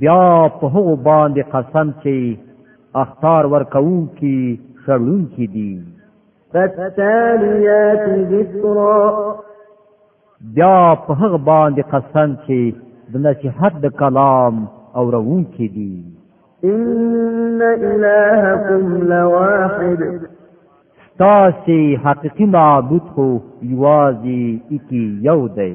بیا په هغو باندې قسم چې اختار ورکوونکي شړونکي دي فالتاليات ذکرا بیا په هغه باندې قسم چې د نصیحت د کلام او روون کې دي ان الهکم لواحد تاسو حقیقي معبود خو یوازې اکی یو دی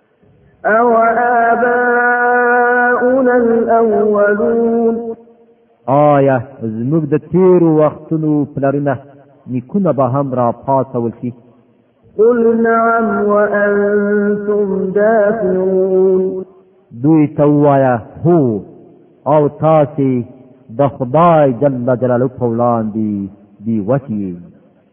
او آباؤنا الاولون آیا زموږ د تیرو وختونو پلرونه نیکونه به هم را پاسول شي قل نعم وانتم داخرون دوی ته وایا هو او تاسو د خدای جل جلاله په وړاندې دی وتی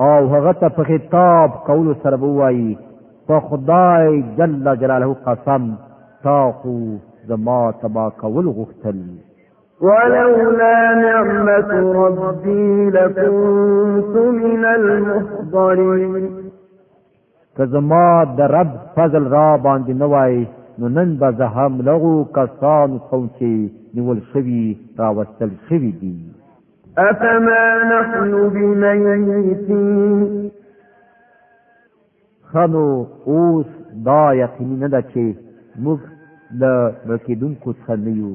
او هغه ته په خطاب کولو سره وایي په خدای جل جلاله قسم تاسو زما تبا کول غوښتل ولولا نعمت ربي لكنت من المحضرين که زما د رب فضل را باندې نه وای نو نن به زه هم لغو کسانو څخه چې نیول شوي راوستل شوي دي افما نحن بمیتین خنو اوس دا یقیني نه ده چې موږ له رکیدونکو څخه نه یو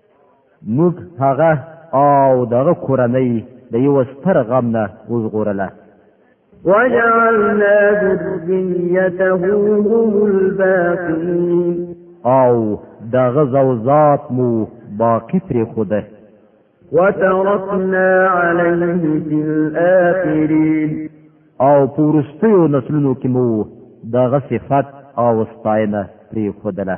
موږ هغه او دغه کورنۍ د یو ستر غم نه وژغورله وجعلنا ذريته هم الباقين او دغه زوزات مو باقی پرې خوده وتركنا عليه في الآخرين او پورستیو نسلونو کې مو دغه صفت او ستاینه پرې خوده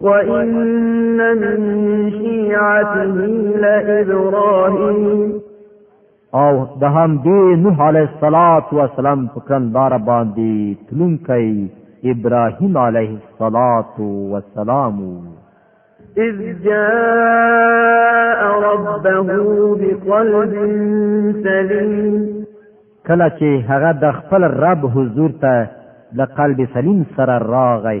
وَإِنَّ مِن شِيعَتِهِ لَإِبْرَاهِيمَ او د هم دی نوح علیه الصلاۃ والسلام په کندار باندې تلونکی ابراهیم علیه الصلاۃ والسلام إذ جاء ربه بقلب سليم کله چې هغه د خپل رب حضور ته د قلب سلیم سره راغی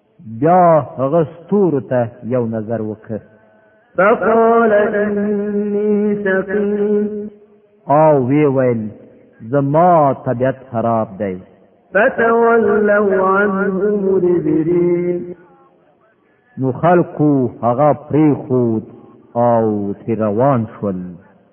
بیا هغه ستورو ته یو نظر وکړ فقال انی سقیم او وی ویل زما طبیعت خراب دی فتولوا عنه مدبرین نو خلقو هغه پریخود او تیروان شول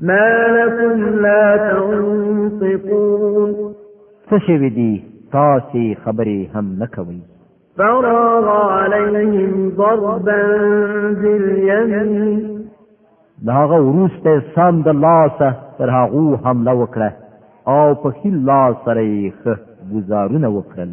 ما لكم لا تنطقون څه شوي دي تاسې خبرې هم نه کوئ فراغ عليهم ضربا باليمين د هغه وروسته سم د لاسه پر هغه حمله وکړه او په خیل لاس سره یې ښه گزارونه وکړل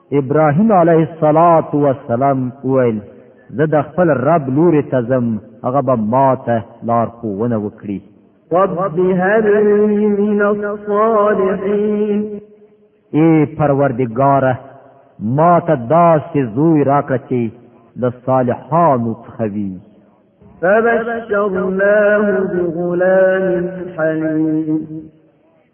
ابراهیم علیه الصلاۃ والسلام ویل زه د خپل رب لوري ته ځم هغه به ماته لار ښوونه وکړي رب هب لي من الصالحين ای پروردګاره ما ته داسې زوی راکړه چې د صالحانو څخه وي فبشرناه بغلام حليم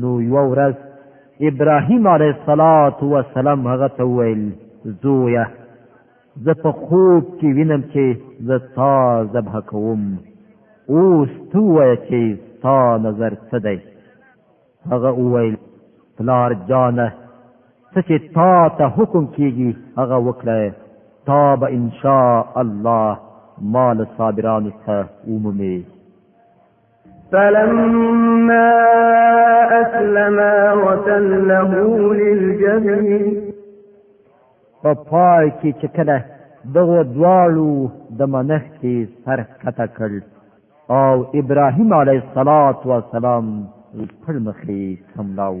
نو یوه ورځ ابراهیم علیه الصلاة والسلام هغه ته وویل زویه زه په خوب کې وینم چې زه تا ذبح کوم اوس ته ووایه چې ستا نظر څه دی هغه وویل پلار جانه څه چې تا ته حکم کیږي هغه وکړه تا به ان شاء الله مال صابرانو ته ومومې فلما اسلما وتله للجبين په پای کې چې کله دغه دواړو د منښتې سر کته کړ او ابراهیم علیه السلام پر مخې سملاو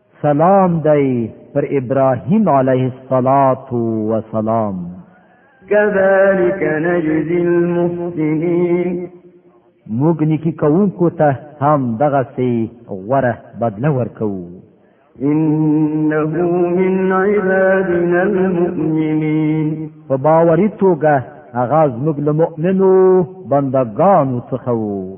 سلام دی پر ابراهیم علیه الصلاۃ والسلام كذلك نجزي المحسنين موږ نیکی کوونکو ته هم دغه سي غوره بدله ورکو انه من عبادنا المؤمنين په باوري توګه هغه زموږ له مؤمنو بندگانو څخه وو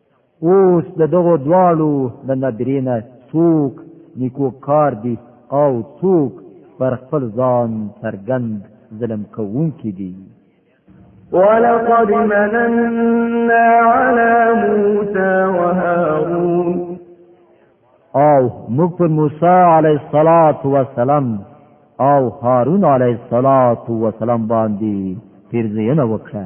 اوس د دغو دواړو د نبرینه څوک نیکوکار دي او څوک پر خپل ځان څرګند ظلم کوونکي دي ولقد مننا على موسى وهارون او موږ پر موسی علیه الصلاۃ والسلام او هارون علیه الصلاۃ والسلام باندې پیرزینه وکړه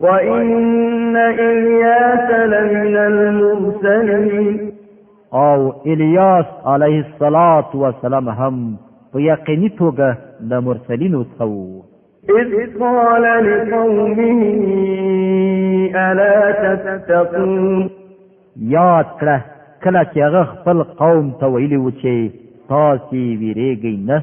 وَإِنَّ إِلْيَاسَ لَمِنَ الْمُرْسَلِينَ او الیاس علیه الصلاۃ والسلام هم په یقیني توګه د مرسلینو څخه وو اذ قال لقومه الا تتقون یاد کړه کله چې هغه خپل قوم ته ویلی و چې تاسو ویریږئ نه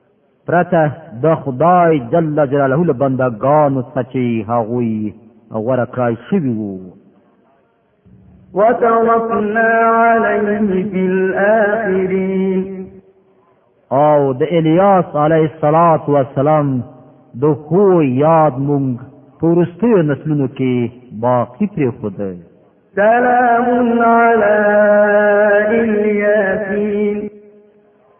پرته د خدای جل جلاله له بندګانو څخه چې هغوی غوره کړای شوي وو وتركنا عليه في الآخرين او د الیاس علیه الصلاۃ والسلام د خو یاد مونږ په ورستیو نسلونو کې باقی پرې خوده سلام علی الیاسین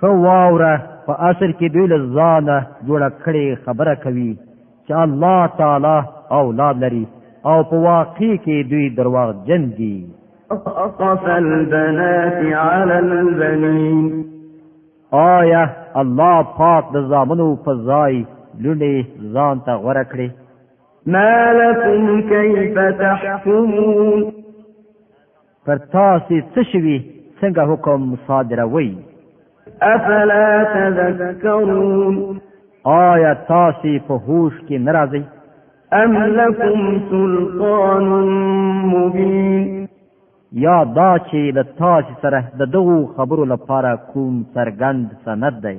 خو واوره په اصل کې دوی له ځانه جوړه کړې خبره کوي چې الله تعالی اولاد لري او په واقع کې دوی درواغ جن دي اقف البنات على البنين آیا الله پاک د زامنو په ځای لونی ځان ته غوړه کړې ما لكم كيف تحكمون پر تاسې څه شوي څنګه حکم صادروي افلا تذکرون آیا تاسې په هوش کې نه راځئ ام لکم سلطان مبین یا دا چې له تاسې سره د دغو خبرو لپاره کوم څرګند سند دی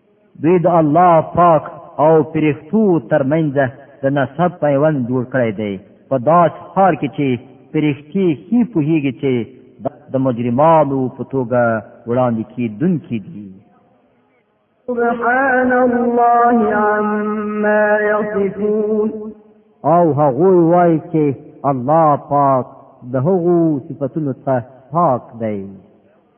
دوی د الله پاک او پرښتو ترمنځ د نسب پیوند جوړ کړی دی په داس حال کې چې پرښتې ښي پوهیږي چې د مجرمانو په توګه وړاندې کیدونکي دي سبحان الله عما يصفون او هغه وایي چې الله پاک د هغو صفاتونو څخه پاک دی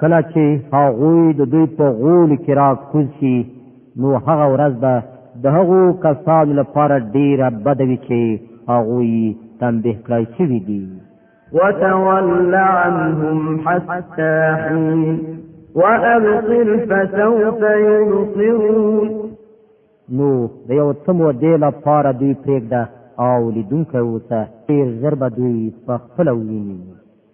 کله چې هغوی د دوی په غول کې را کوز شي نو هغه ورځ به د هغو کسانو لپاره ډیره بده وي چې هغوی تنبیه کړای شوي دي وتول عنهم حتى حين وأبصر فسوف يبصرون نو د یو څه مودې لپاره دوی پرېږده او لیدونکی اوسه ډېر ژر به دوی په خپله وویني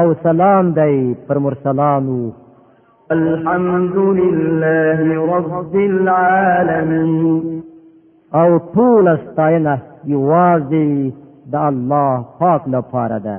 او سلام دی پر مرسلانو الحمد لله رب العالمين او ټول ستاینه یوازې د الله پاک لپاره ده